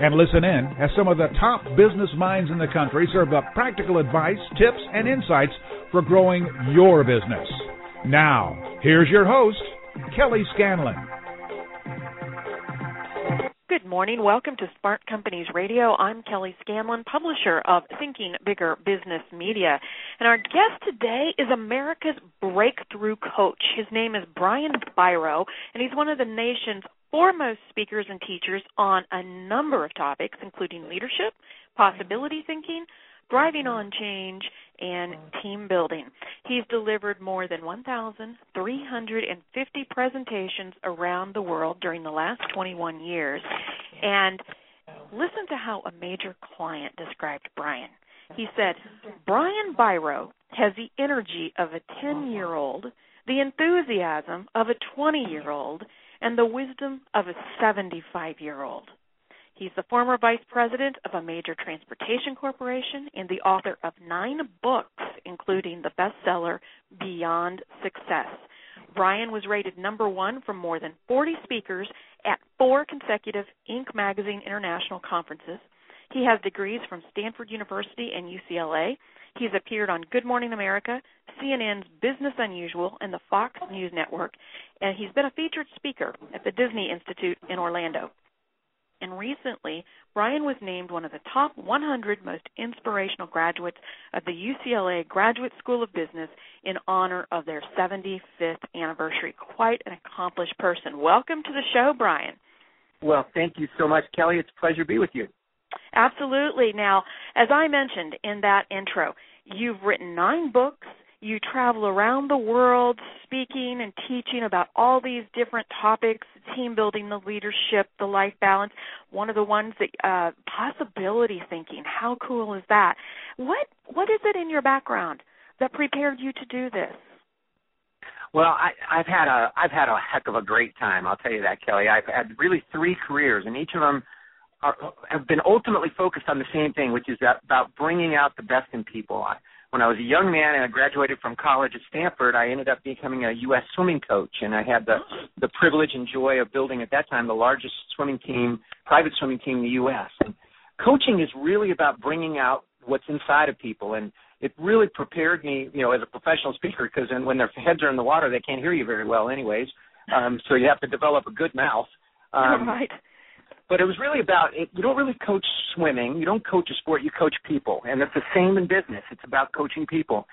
and listen in as some of the top business minds in the country serve up practical advice, tips, and insights for growing your business. Now, here's your host, Kelly Scanlon. Good morning. Welcome to Smart Companies Radio. I'm Kelly Scanlon, publisher of Thinking Bigger Business Media. And our guest today is America's breakthrough coach. His name is Brian Biro, and he's one of the nation's foremost speakers and teachers on a number of topics, including leadership, possibility thinking, thriving on change, and mm. team building. He's delivered more than 1,350 presentations around the world during the last 21 years. And listen to how a major client described Brian. He said, Brian Biro has the energy of a 10 year old, uh-huh. the enthusiasm of a 20 year old, and the wisdom of a 75 year old. He's the former vice president of a major transportation corporation and the author of nine books, including the bestseller Beyond Success. Brian was rated number one from more than 40 speakers at four consecutive Inc. magazine international conferences. He has degrees from Stanford University and UCLA. He's appeared on Good Morning America, CNN's Business Unusual, and the Fox News Network, and he's been a featured speaker at the Disney Institute in Orlando. And recently, Brian was named one of the top 100 most inspirational graduates of the UCLA Graduate School of Business in honor of their 75th anniversary. Quite an accomplished person. Welcome to the show, Brian. Well, thank you so much, Kelly. It's a pleasure to be with you. Absolutely. Now, as I mentioned in that intro, you've written nine books. You travel around the world speaking and teaching about all these different topics team building, the leadership, the life balance. One of the ones that uh, possibility thinking. How cool is that? What What is it in your background that prepared you to do this? Well, I, I've had a I've had a heck of a great time. I'll tell you that, Kelly. I've had really three careers, and each of them are, have been ultimately focused on the same thing, which is that, about bringing out the best in people. I, when I was a young man and I graduated from college at Stanford, I ended up becoming a U.S. swimming coach, and I had the the privilege and joy of building at that time the largest swimming team, private swimming team in the U.S. And coaching is really about bringing out what's inside of people, and it really prepared me, you know, as a professional speaker because when their heads are in the water, they can't hear you very well, anyways. Um, so you have to develop a good mouth. Um, right but it was really about it, you don't really coach swimming you don't coach a sport you coach people. And it's the same in business it's about coaching people.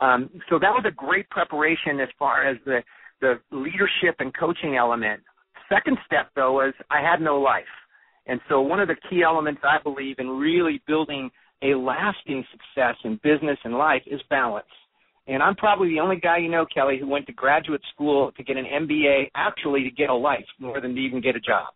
Um, so that was a great preparation as far as the the leadership and coaching element. Second step though was i had no life. And so one of the key elements i believe in really building a lasting success in business and life is balance. And i'm probably the only guy you know kelly who went to graduate school to get an mba actually to get a life more than to even get a job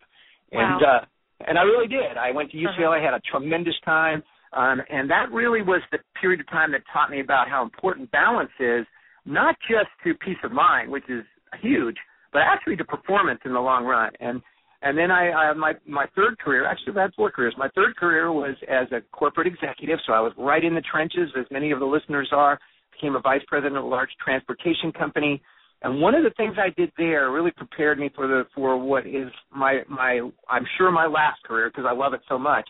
Wow. And uh and I really did. I went to UCLA, I had a tremendous time, um, and that really was the period of time that taught me about how important balance is, not just to peace of mind, which is huge, but actually to performance in the long run. And and then I, I my my third career, actually I've had four careers. My third career was as a corporate executive, so I was right in the trenches, as many of the listeners are. Became a vice president of a large transportation company. And one of the things I did there really prepared me for the for what is my my I'm sure my last career because I love it so much.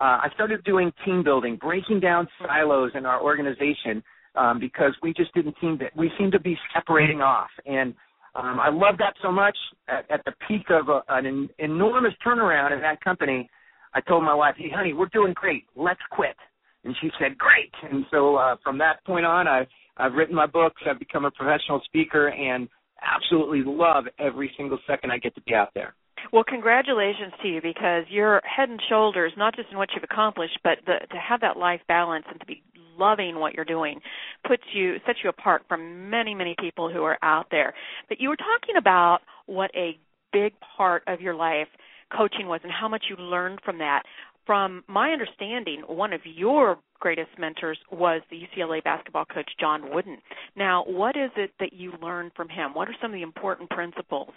Uh, I started doing team building, breaking down silos in our organization um, because we just didn't seem to we seemed to be separating off. And um, I love that so much. At, at the peak of a, an enormous turnaround in that company, I told my wife, "Hey, honey, we're doing great. Let's quit." And she said, "Great." And so uh, from that point on, I I've written my books. I've become a professional speaker, and absolutely love every single second I get to be out there. Well, congratulations to you because you're head and shoulders not just in what you've accomplished, but the, to have that life balance and to be loving what you're doing puts you sets you apart from many many people who are out there. But you were talking about what a big part of your life coaching was and how much you learned from that from my understanding, one of your greatest mentors was the UCLA basketball coach John Wooden. Now, what is it that you learned from him? What are some of the important principles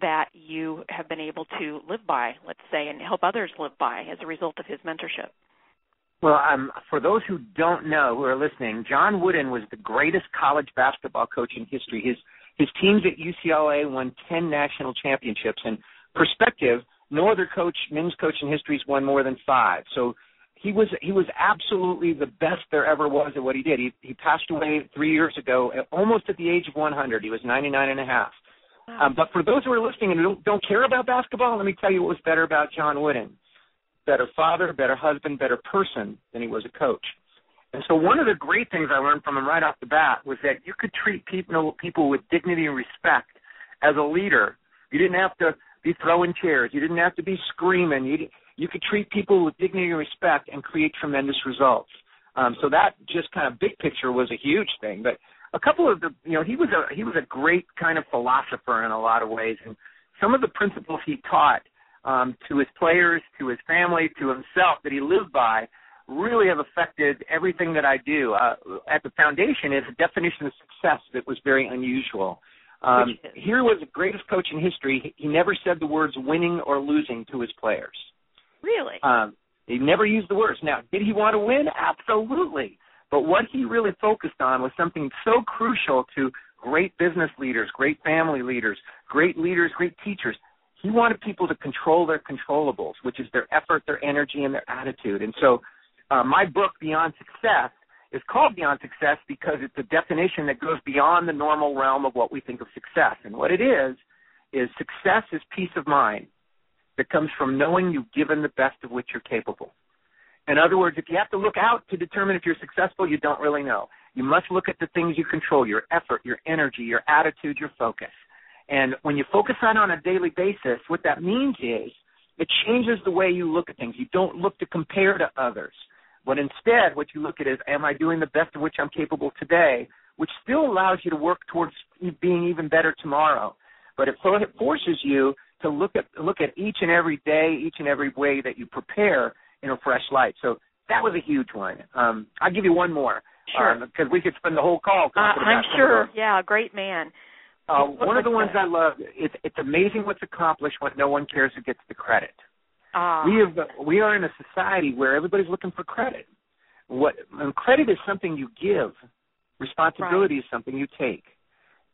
that you have been able to live by, let's say, and help others live by as a result of his mentorship? Well, um, for those who don't know, who are listening, John Wooden was the greatest college basketball coach in history. His his teams at UCLA won 10 national championships. And perspective, no other coach, men's coach in history, has won more than five. So he was he was absolutely the best there ever was at what he did. He he passed away three years ago, almost at the age of 100. He was 99 and a half. Um, but for those who are listening and don't, don't care about basketball, let me tell you what was better about John Wooden better father, better husband, better person than he was a coach. And so one of the great things I learned from him right off the bat was that you could treat people people with dignity and respect as a leader. You didn't have to be throwing chairs. You didn't have to be screaming. You you could treat people with dignity and respect and create tremendous results. Um, so that just kind of big picture was a huge thing. But a couple of the you know he was a he was a great kind of philosopher in a lot of ways, and some of the principles he taught um, to his players, to his family, to himself that he lived by really have affected everything that I do. Uh, at the foundation is a definition of success that was very unusual. Um, here was the greatest coach in history. He never said the words winning or losing to his players. Really? Um, he never used the words. Now, did he want to win? Absolutely. But what he really focused on was something so crucial to great business leaders, great family leaders, great leaders, great teachers he wanted people to control their controllables, which is their effort, their energy, and their attitude. And so, uh, my book, Beyond Success, is called Beyond Success because it's a definition that goes beyond the normal realm of what we think of success. And what it is, is success is peace of mind that comes from knowing you've given the best of which you're capable. In other words, if you have to look out to determine if you're successful, you don't really know. You must look at the things you control your effort, your energy, your attitude, your focus. And when you focus on it on a daily basis, what that means is it changes the way you look at things. You don't look to compare to others. But instead, what you look at is, am I doing the best of which I'm capable today, which still allows you to work towards being even better tomorrow. But it, so it forces you to look at look at each and every day, each and every way that you prepare in a fresh light. So that was a huge one. Um, I'll give you one more. Sure. Because um, we could spend the whole call uh, I'm sure. Yeah, great man. Uh, one of the ones I love. It's it's amazing what's accomplished when no one cares who gets the credit. Uh, we have we are in a society where everybody's looking for credit. What and credit is something you give. Responsibility right. is something you take.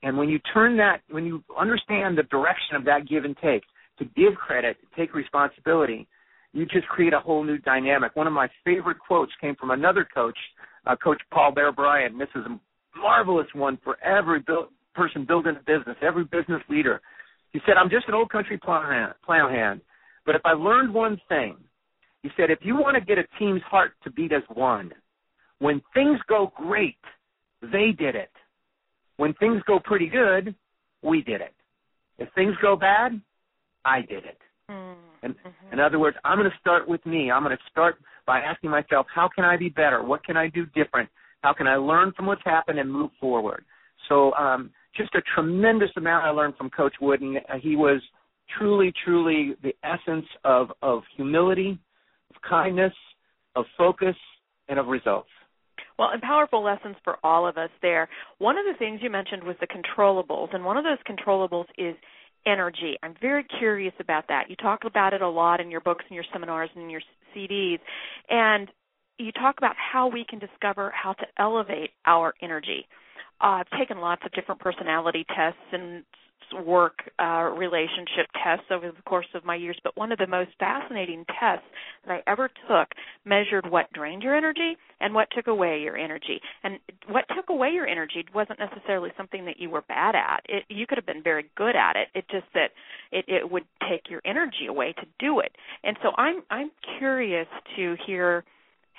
And when you turn that, when you understand the direction of that give and take, to give credit, to take responsibility, you just create a whole new dynamic. One of my favorite quotes came from another coach, uh, Coach Paul Bear Bryant. This is a marvelous one for every person building a business, every business leader. He said, I'm just an old country plowhand, plowhand. But if I learned one thing, he said, if you want to get a team's heart to beat as one, when things go great, they did it. When things go pretty good, we did it. If things go bad, I did it. Mm-hmm. And, in other words, I'm going to start with me. I'm going to start by asking myself, how can I be better? What can I do different? How can I learn from what's happened and move forward? So um, just a tremendous amount I learned from Coach Wooden. Uh, he was truly, truly the essence of, of humility, of kindness, of focus, and of results. Well, and powerful lessons for all of us there. One of the things you mentioned was the controllables, and one of those controllables is energy. I'm very curious about that. You talk about it a lot in your books and your seminars and your CDs. And you talk about how we can discover how to elevate our energy uh, I've taken lots of different personality tests and work uh, relationship tests over the course of my years, but one of the most fascinating tests that I ever took measured what drained your energy and what took away your energy. And what took away your energy wasn't necessarily something that you were bad at. It, you could have been very good at it. It just that it, it would take your energy away to do it. And so I'm I'm curious to hear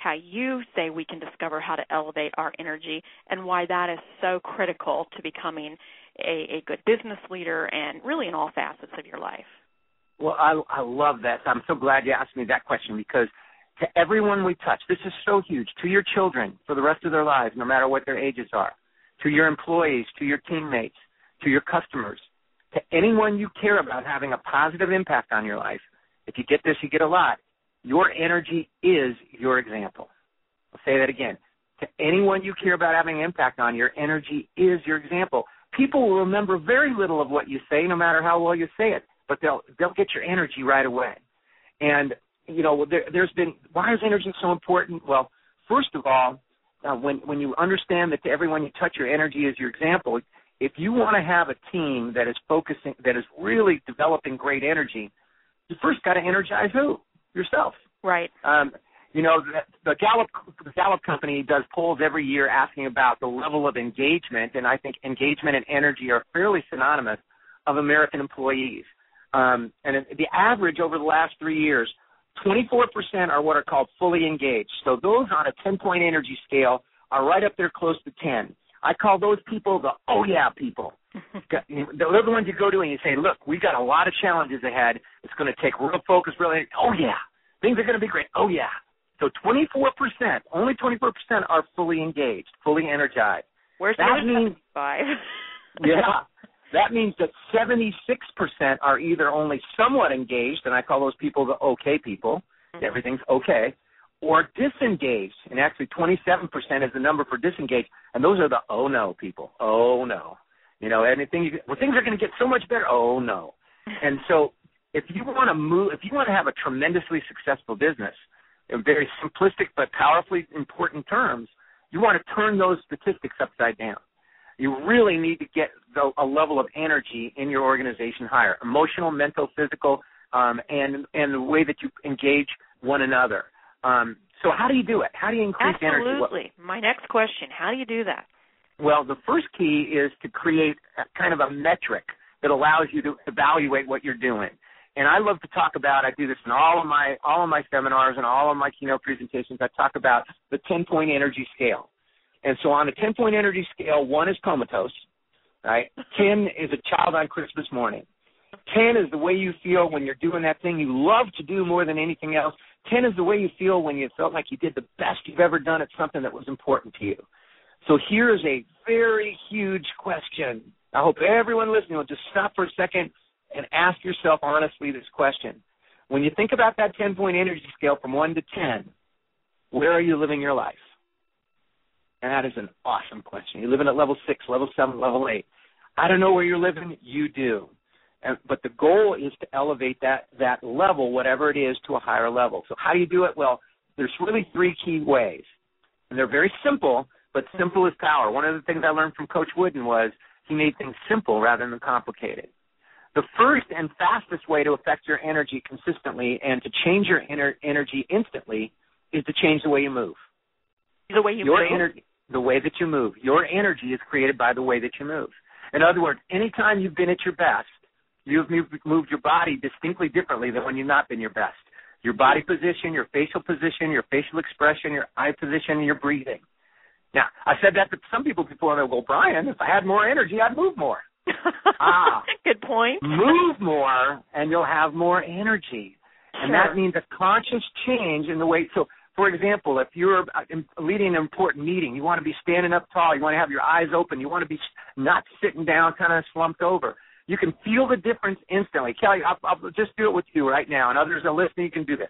how you say we can discover how to elevate our energy and why that is so critical to becoming a, a good business leader and really in all facets of your life. Well, I, I love that. I'm so glad you asked me that question because to everyone we touch, this is so huge. To your children for the rest of their lives, no matter what their ages are, to your employees, to your teammates, to your customers, to anyone you care about having a positive impact on your life. If you get this, you get a lot. Your energy is your example. I'll say that again. To anyone you care about having an impact on, your energy is your example. People will remember very little of what you say, no matter how well you say it, but they'll they'll get your energy right away. And you know, there, there's been why is energy so important? Well, first of all, uh, when when you understand that to everyone you touch, your energy is your example. If you want to have a team that is focusing, that is really developing great energy, you first got to energize who yourself. Right. Um, you know, the, the Gallup the Gallup company does polls every year asking about the level of engagement, and I think engagement and energy are fairly synonymous of American employees. Um, and the average over the last three years, 24% are what are called fully engaged. So those on a 10 point energy scale are right up there close to 10. I call those people the oh yeah people. They're the ones you go to and you say, look, we've got a lot of challenges ahead. It's going to take real focus, really. Oh yeah, things are going to be great. Oh yeah. So 24%, only 24% are fully engaged, fully energized. Where's that means five? yeah, that means that 76% are either only somewhat engaged, and I call those people the okay people. Mm-hmm. Everything's okay, or disengaged, and actually 27% is the number for disengaged, and those are the oh no people. Oh no, you know anything? You, well, things are going to get so much better. Oh no, and so if you want to move, if you want to have a tremendously successful business, in very simplistic but powerfully important terms, you want to turn those statistics upside down. You really need to get the, a level of energy in your organization higher, emotional, mental, physical, um, and and the way that you engage one another. Um, so how do you do it? How do you increase Absolutely. energy? Absolutely. My next question: How do you do that? Well, the first key is to create a, kind of a metric that allows you to evaluate what you're doing. And I love to talk about. I do this in all of my all of my seminars and all of my keynote presentations. I talk about the 10 point energy scale. And so on a 10 point energy scale, one is comatose, right? 10 is a child on Christmas morning. 10 is the way you feel when you're doing that thing you love to do more than anything else. 10 is the way you feel when you felt like you did the best you've ever done at something that was important to you. So here is a very huge question. I hope everyone listening will just stop for a second and ask yourself honestly this question. When you think about that 10 point energy scale from 1 to 10, where are you living your life? And that is an awesome question. You're living at level 6, level 7, level 8. I don't know where you're living, you do. And, but the goal is to elevate that, that level, whatever it is, to a higher level. So how do you do it? Well, there's really three key ways. And they're very simple, but simple is power. One of the things I learned from Coach Wooden was he made things simple rather than complicated. The first and fastest way to affect your energy consistently and to change your ener- energy instantly is to change the way you move. The way you your move. Ener- the way that you move. Your energy is created by the way that you move. In other words, anytime you've been at your best, you've moved your body distinctly differently than when you've not been your best. Your body position, your facial position, your facial expression, your eye position, and your breathing. Now, I said that to some people before, and they go, well, Brian, if I had more energy, I'd move more. Ah, good point. Move more, and you'll have more energy, sure. and that means a conscious change in the way. So, for example, if you're leading an important meeting, you want to be standing up tall, you want to have your eyes open, you want to be not sitting down, kind of slumped over. You can feel the difference instantly. Kelly, I'll, I'll just do it with you right now, and others are listening. You can do this.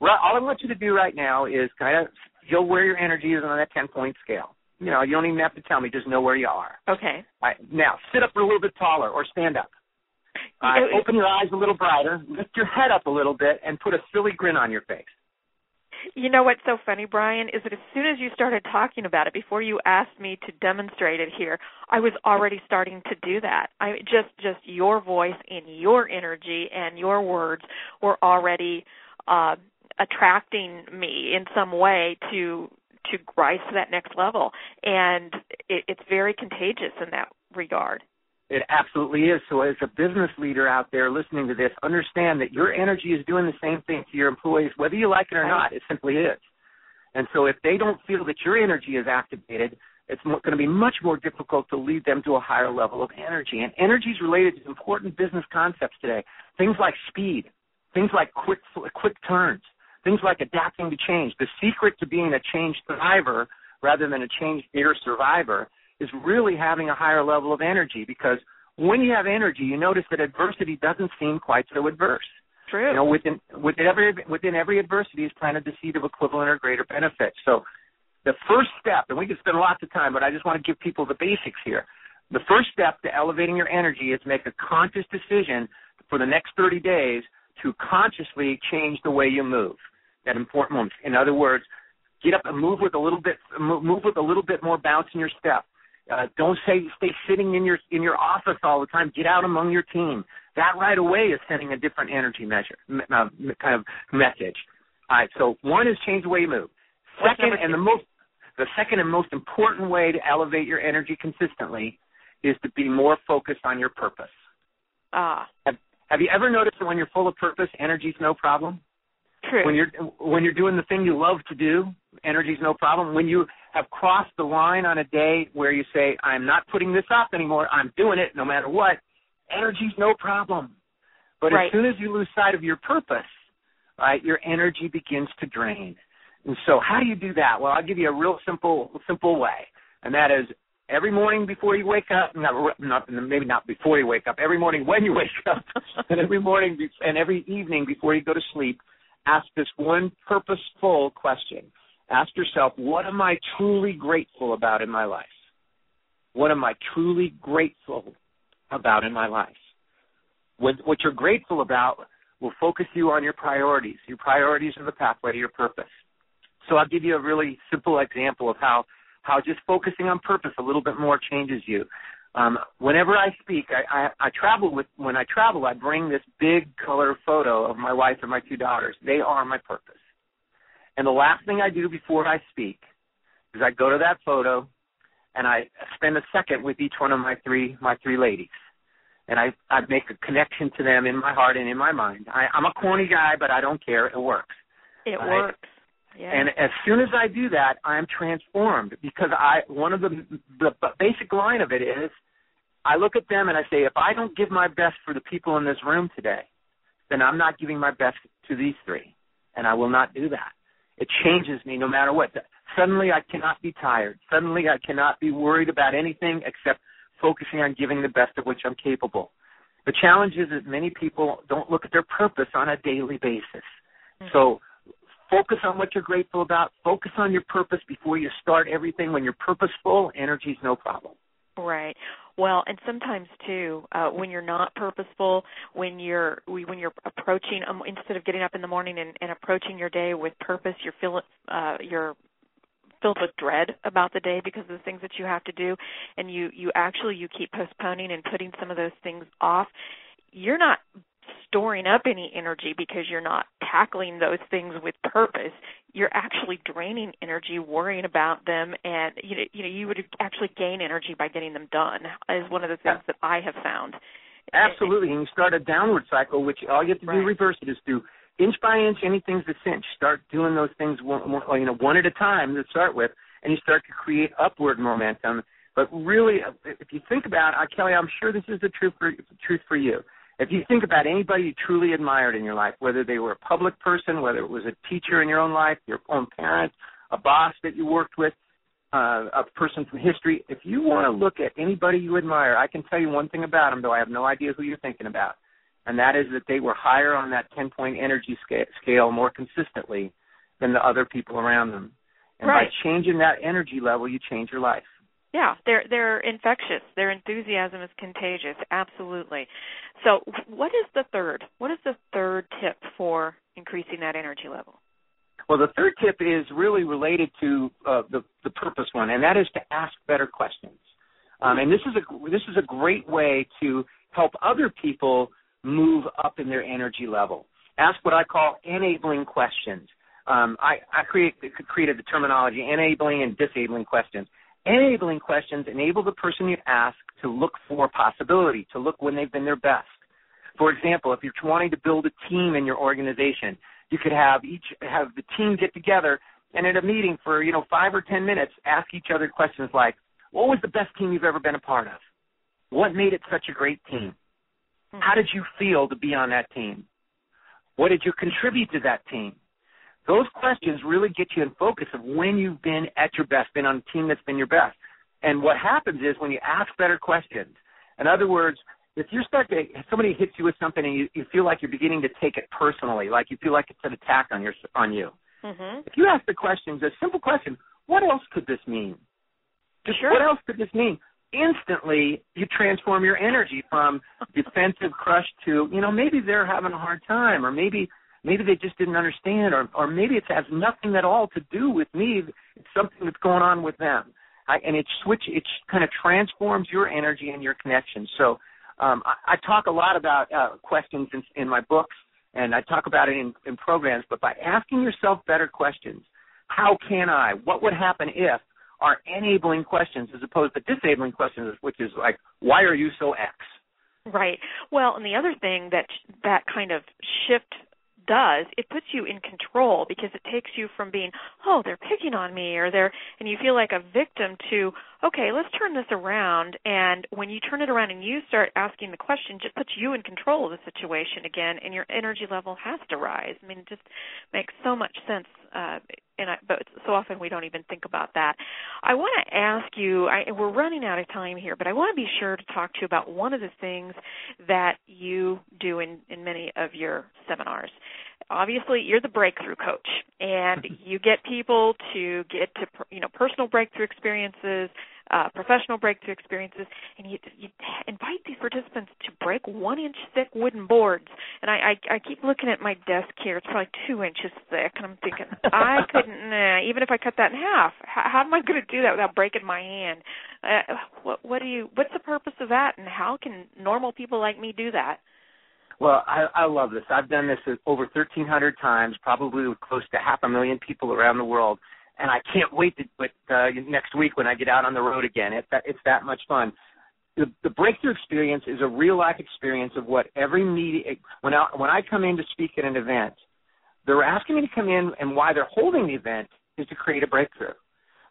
All I want you to do right now is kind of feel where your energy is on that ten point scale. You know, you don't even have to tell me. Just know where you are. Okay. Right. Now, sit up a little bit taller or stand up. Right. Open your eyes a little brighter. Lift your head up a little bit and put a silly grin on your face. You know what's so funny, Brian, is that as soon as you started talking about it, before you asked me to demonstrate it here, I was already starting to do that. I just just your voice and your energy and your words were already uh attracting me in some way to to rise to that next level, and it, it's very contagious in that regard. It absolutely is. So, as a business leader out there listening to this, understand that your energy is doing the same thing to your employees, whether you like it or not. It simply is. And so, if they don't feel that your energy is activated, it's going to be much more difficult to lead them to a higher level of energy. And energy is related to important business concepts today. Things like speed, things like quick quick turns, Things like adapting to change. The secret to being a change thriver rather than a change fear survivor is really having a higher level of energy because when you have energy, you notice that adversity doesn't seem quite so adverse. True. You know, within within every within every adversity is planted the seed of equivalent or greater benefit. So the first step, and we can spend lots of time, but I just want to give people the basics here. The first step to elevating your energy is make a conscious decision for the next 30 days to consciously change the way you move at important moments. In other words, get up and move with a little bit move with a little bit more bounce in your step. Uh, don't say stay sitting in your in your office all the time. Get out among your team. That right away is sending a different energy measure uh, kind of message. All right. So one is change the way you move. Second, and the most the second and most important way to elevate your energy consistently is to be more focused on your purpose. Ah. Have, have you ever noticed that when you're full of purpose, energy's no problem? True. When you're when you're doing the thing you love to do, energy's no problem. When you have crossed the line on a day where you say, "I'm not putting this off anymore. I'm doing it no matter what," energy's no problem. But right. as soon as you lose sight of your purpose, right, your energy begins to drain. And so, how do you do that? Well, I'll give you a real simple simple way, and that is every morning before you wake up, not, not maybe not before you wake up, every morning when you wake up, and every morning and every evening before you go to sleep, ask this one purposeful question. Ask yourself, what am I truly grateful about in my life? What am I truly grateful about in my life? What, what you're grateful about will focus you on your priorities. Your priorities are the pathway to your purpose. So I'll give you a really simple example of how how just focusing on purpose a little bit more changes you. Um, whenever I speak, I, I, I travel with when I travel, I bring this big color photo of my wife and my two daughters. They are my purpose. And the last thing I do before I speak is I go to that photo and I spend a second with each one of my three my three ladies. And I I make a connection to them in my heart and in my mind. I, I'm a corny guy, but I don't care. It works. It works. Yeah. And as soon as I do that, I'm transformed because I one of the the basic line of it is I look at them and I say if I don't give my best for the people in this room today, then I'm not giving my best to these three, and I will not do that. It changes me no matter what. Suddenly I cannot be tired. Suddenly I cannot be worried about anything except focusing on giving the best of which I'm capable. The challenge is that many people don't look at their purpose on a daily basis. Mm-hmm. So focus on what you're grateful about. Focus on your purpose before you start everything. When you're purposeful, energy's no problem. Right. Well, and sometimes too, uh, when you're not purposeful, when you're when you're approaching, um, instead of getting up in the morning and, and approaching your day with purpose, you're feel uh, you're filled with dread about the day because of the things that you have to do, and you you actually you keep postponing and putting some of those things off. You're not storing up any energy because you're not tackling those things with purpose. You're actually draining energy worrying about them and you know you know you would actually gain energy by getting them done is one of the things that I have found. Absolutely and you start a downward cycle which all you have to right. do reverse it is do inch by inch anything's a cinch start doing those things one, one, you know one at a time to start with and you start to create upward momentum. But really if you think about it Kelly I'm sure this is the truth for truth for you if you think about anybody you truly admired in your life, whether they were a public person, whether it was a teacher in your own life, your own parent, a boss that you worked with, uh, a person from history, if you want to look at anybody you admire, I can tell you one thing about them, though I have no idea who you're thinking about, and that is that they were higher on that 10 point energy scale more consistently than the other people around them. And right. by changing that energy level, you change your life. Yeah, they're they're infectious. Their enthusiasm is contagious. Absolutely. So, what is the third? What is the third tip for increasing that energy level? Well, the third tip is really related to uh, the the purpose one, and that is to ask better questions. Um, and this is a this is a great way to help other people move up in their energy level. Ask what I call enabling questions. Um, I, I create, created the terminology enabling and disabling questions. Enabling questions enable the person you ask to look for possibility, to look when they've been their best. For example, if you're wanting to build a team in your organization, you could have each have the team get together and at a meeting for, you know, five or ten minutes ask each other questions like, What was the best team you've ever been a part of? What made it such a great team? Hmm. How did you feel to be on that team? What did you contribute to that team? Those questions really get you in focus of when you've been at your best, been on a team that's been your best. And what happens is when you ask better questions, in other words, if you start to if somebody hits you with something and you, you feel like you're beginning to take it personally, like you feel like it's an attack on your on you. Mm-hmm. If you ask the questions, a simple question, what else could this mean? Just Sure. what else could this mean? Instantly, you transform your energy from defensive crush to, you know, maybe they're having a hard time, or maybe maybe they just didn't understand, or or maybe it has nothing at all to do with me. It's something that's going on with them, I, and it switch. It kind of transforms your energy and your connection. So, um, I, I talk a lot about uh, questions in, in my books, and I talk about it in, in programs. But by asking yourself better questions, how can I? What would happen if? Are enabling questions as opposed to disabling questions, which is like, why are you so X? Right. Well, and the other thing that that kind of shift does, it puts you in control because it takes you from being, oh, they're picking on me or they're and you feel like a victim to, okay, let's turn this around and when you turn it around and you start asking the question, just puts you in control of the situation again and your energy level has to rise. I mean, it just makes so much sense uh and I, but so often we don't even think about that. I want to ask you. I, we're running out of time here, but I want to be sure to talk to you about one of the things that you do in in many of your seminars. Obviously, you're the breakthrough coach, and you get people to get to you know personal breakthrough experiences, uh, professional breakthrough experiences, and you, you invite these participants to break one inch thick wooden boards. And I, I, I keep looking at my desk here; it's probably two inches thick, and I'm thinking I couldn't, nah, even if I cut that in half. How, how am I going to do that without breaking my hand? Uh, what, what do you? What's the purpose of that, and how can normal people like me do that? Well, I, I love this. I've done this over 1,300 times, probably with close to half a million people around the world, and I can't wait to but uh, next week when I get out on the road again. It's that it's that much fun. The, the breakthrough experience is a real life experience of what every media. When I when I come in to speak at an event, they're asking me to come in, and why they're holding the event is to create a breakthrough.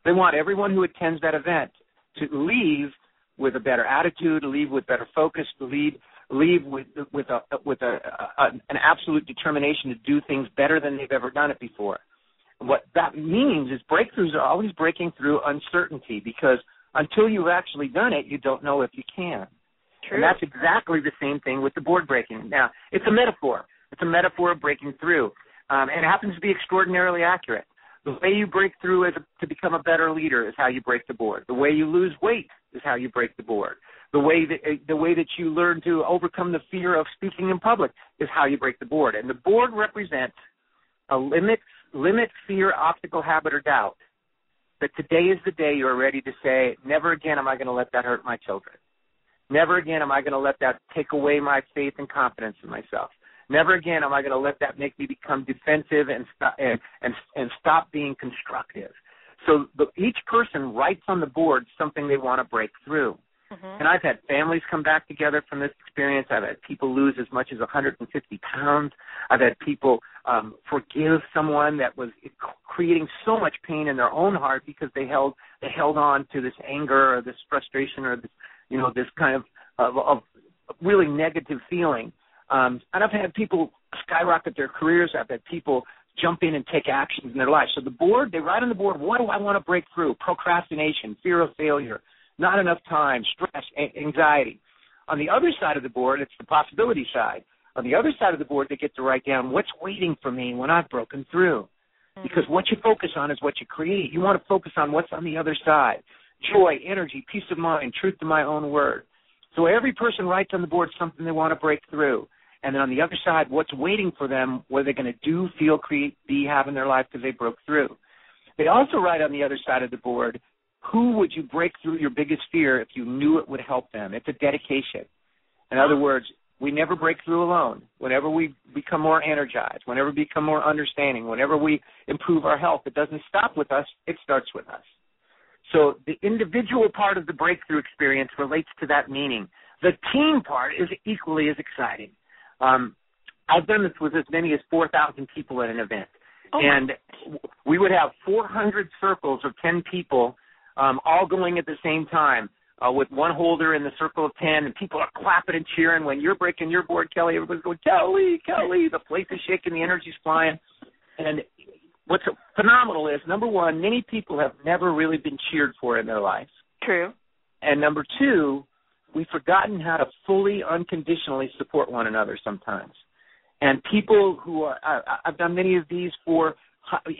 They want everyone who attends that event to leave with a better attitude, leave with better focus, lead leave with with a with a, a an absolute determination to do things better than they've ever done it before. What that means is breakthroughs are always breaking through uncertainty because until you've actually done it, you don't know if you can. True. And that's exactly the same thing with the board breaking. Now, it's a metaphor. It's a metaphor of breaking through, um, and it happens to be extraordinarily accurate. The way you break through as a, to become a better leader is how you break the board. The way you lose weight is how you break the board. The way that the way that you learn to overcome the fear of speaking in public is how you break the board. And the board represents a limit, limit, fear, obstacle, habit, or doubt. That today is the day you are ready to say, never again am I going to let that hurt my children. Never again am I going to let that take away my faith and confidence in myself. Never again am I going to let that make me become defensive and stop and and, and stop being constructive. So the, each person writes on the board something they want to break through. Mm-hmm. And I've had families come back together from this experience. I've had people lose as much as 150 pounds. I've had people um, forgive someone that was creating so much pain in their own heart because they held they held on to this anger or this frustration or this you know this kind of of, of really negative feeling. Um, and I've had people skyrocket their careers. I've had people jump in and take actions in their life. So the board, they write on the board, what do I want to break through? Procrastination, fear of failure, not enough time, stress, a- anxiety. On the other side of the board, it's the possibility side. On the other side of the board, they get to write down what's waiting for me when I've broken through. Mm-hmm. Because what you focus on is what you create. You want to focus on what's on the other side joy, energy, peace of mind, truth to my own word. So every person writes on the board something they want to break through. And then on the other side, what's waiting for them, what they're going to do, feel, create, be, have in their life because they broke through. They also write on the other side of the board, who would you break through your biggest fear if you knew it would help them? It's a dedication. In other words, we never break through alone. Whenever we become more energized, whenever we become more understanding, whenever we improve our health, it doesn't stop with us, it starts with us. So the individual part of the breakthrough experience relates to that meaning. The team part is equally as exciting. Um, I've done this with as many as 4,000 people at an event. Oh and we would have 400 circles of 10 people um, all going at the same time uh, with one holder in the circle of 10, and people are clapping and cheering. When you're breaking your board, Kelly, everybody's going, Kelly, Kelly. The place is shaking, the energy's flying. And what's phenomenal is, number one, many people have never really been cheered for in their life. True. And number two, we've forgotten how to fully unconditionally support one another sometimes. And people who are I, I've done many of these for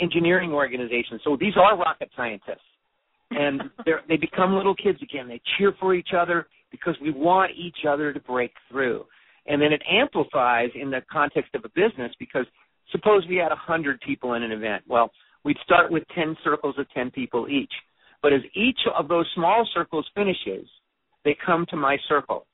engineering organizations. So these are rocket scientists. And they become little kids again. They cheer for each other because we want each other to break through. And then it amplifies in the context of a business because suppose we had a 100 people in an event. Well, we'd start with 10 circles of 10 people each. But as each of those small circles finishes, they come to my circle.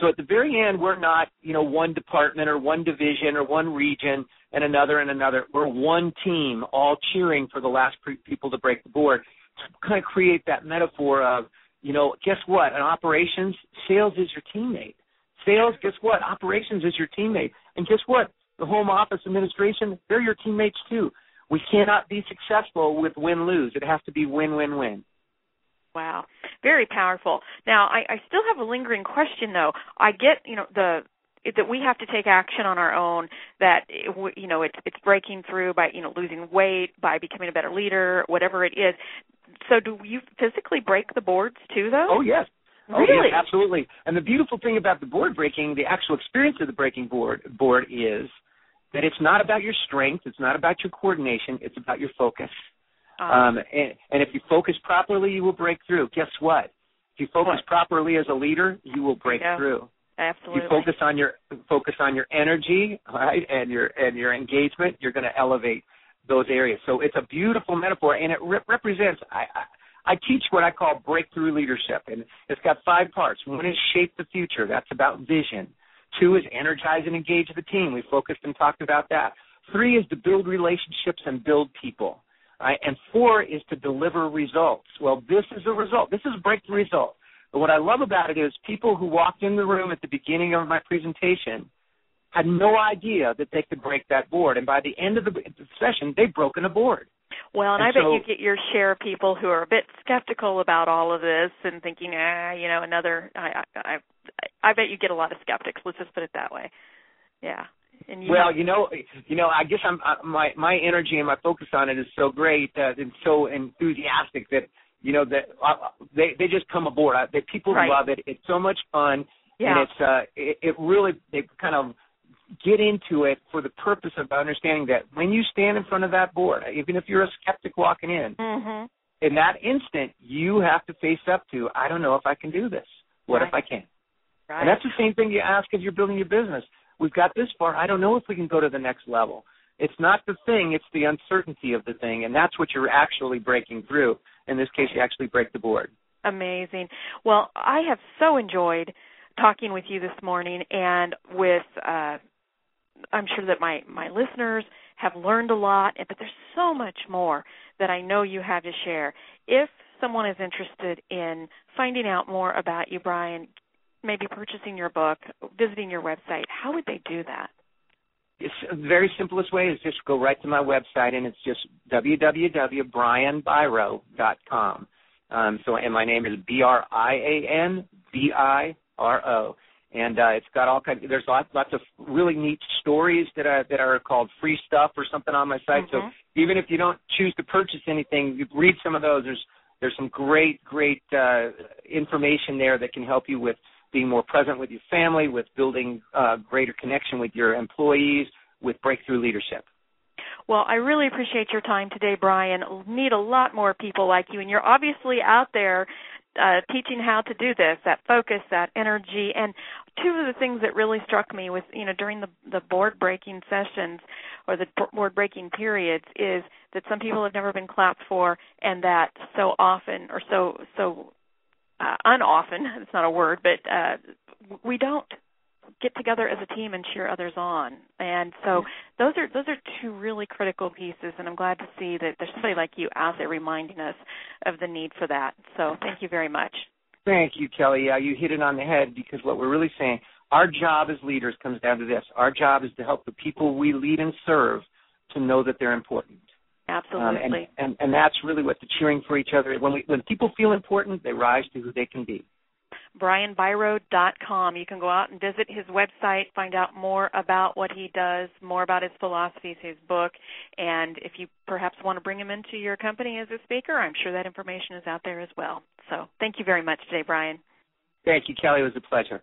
So at the very end, we're not, you know, one department or one division or one region and another and another. We're one team, all cheering for the last pre- people to break the board. To kind of create that metaphor of, you know, guess what? In operations, sales is your teammate. Sales, guess what? Operations is your teammate. And guess what? The home office administration, they're your teammates too. We cannot be successful with win lose. It has to be win win win. Wow, very powerful. Now, I, I still have a lingering question though. I get, you know, the that we have to take action on our own that you know it's it's breaking through by you know losing weight by becoming a better leader whatever it is. So do you physically break the boards too though? Oh yes. Oh really? yes, absolutely. And the beautiful thing about the board breaking the actual experience of the breaking board board is that it's not about your strength it's not about your coordination it's about your focus um, um, and, and if you focus properly, you will break through. Guess what? If you focus what? properly as a leader, you will break yeah, through. Absolutely. You focus on your focus on your energy, right, and your and your engagement. You're going to elevate those areas. So it's a beautiful metaphor, and it re- represents. I, I I teach what I call breakthrough leadership, and it's got five parts. One is shape the future. That's about vision. Two is energize and engage the team. We focused and talked about that. Three is to build relationships and build people. Right? And four is to deliver results. Well, this is a result. This is a breakthrough result. But what I love about it is people who walked in the room at the beginning of my presentation had no idea that they could break that board. And by the end of the session, they've broken a board. Well, and, and I bet you get your share of people who are a bit skeptical about all of this and thinking, ah, you know, another. I, I, I, I bet you get a lot of skeptics. Let's just put it that way. Yeah. And you well, have, you know, you know, I guess I'm uh, my my energy and my focus on it is so great uh, and so enthusiastic that you know that uh, they they just come aboard. I, that people right. love it. It's so much fun, yeah. and it's uh it, it really they kind of get into it for the purpose of understanding that when you stand in front of that board, even if you're a skeptic walking in, mm-hmm. in that instant you have to face up to I don't know if I can do this. What right. if I can? Right. And that's the same thing you ask as you're building your business we've got this far. I don't know if we can go to the next level. It's not the thing, it's the uncertainty of the thing, and that's what you're actually breaking through. In this case, you actually break the board. Amazing. Well, I have so enjoyed talking with you this morning and with uh I'm sure that my my listeners have learned a lot, but there's so much more that I know you have to share. If someone is interested in finding out more about you, Brian, maybe purchasing your book, visiting your website, how would they do that? It's the very simplest way is just go right to my website, and it's just www.brianbiro.com. Um, so, and my name is B R I A N B I R O, and uh, it's got all kinds. There's lots, lots of really neat stories that are that are called free stuff or something on my site. Mm-hmm. So even if you don't choose to purchase anything, you read some of those. There's there's some great great uh, information there that can help you with being more present with your family, with building uh, greater connection with your employees, with breakthrough leadership. Well, I really appreciate your time today, Brian. Need a lot more people like you, and you're obviously out there uh, teaching how to do this, that focus, that energy. And two of the things that really struck me was, you know, during the the board breaking sessions or the board breaking periods is that some people have never been clapped for, and that so often or so so uh, unoften, it's not a word, but uh, we don't get together as a team and cheer others on. And so those are those are two really critical pieces and I'm glad to see that there's somebody like you out there reminding us of the need for that. So thank you very much. Thank you, Kelly. Yeah, you hit it on the head because what we're really saying, our job as leaders comes down to this. Our job is to help the people we lead and serve to know that they're important. Absolutely. Um, and, and and that's really what the cheering for each other. When we when people feel important, they rise to who they can be. BrianBiro.com. You can go out and visit his website, find out more about what he does, more about his philosophies, his book, and if you perhaps want to bring him into your company as a speaker, I'm sure that information is out there as well. So, thank you very much today, Brian. Thank you, Kelly. It was a pleasure.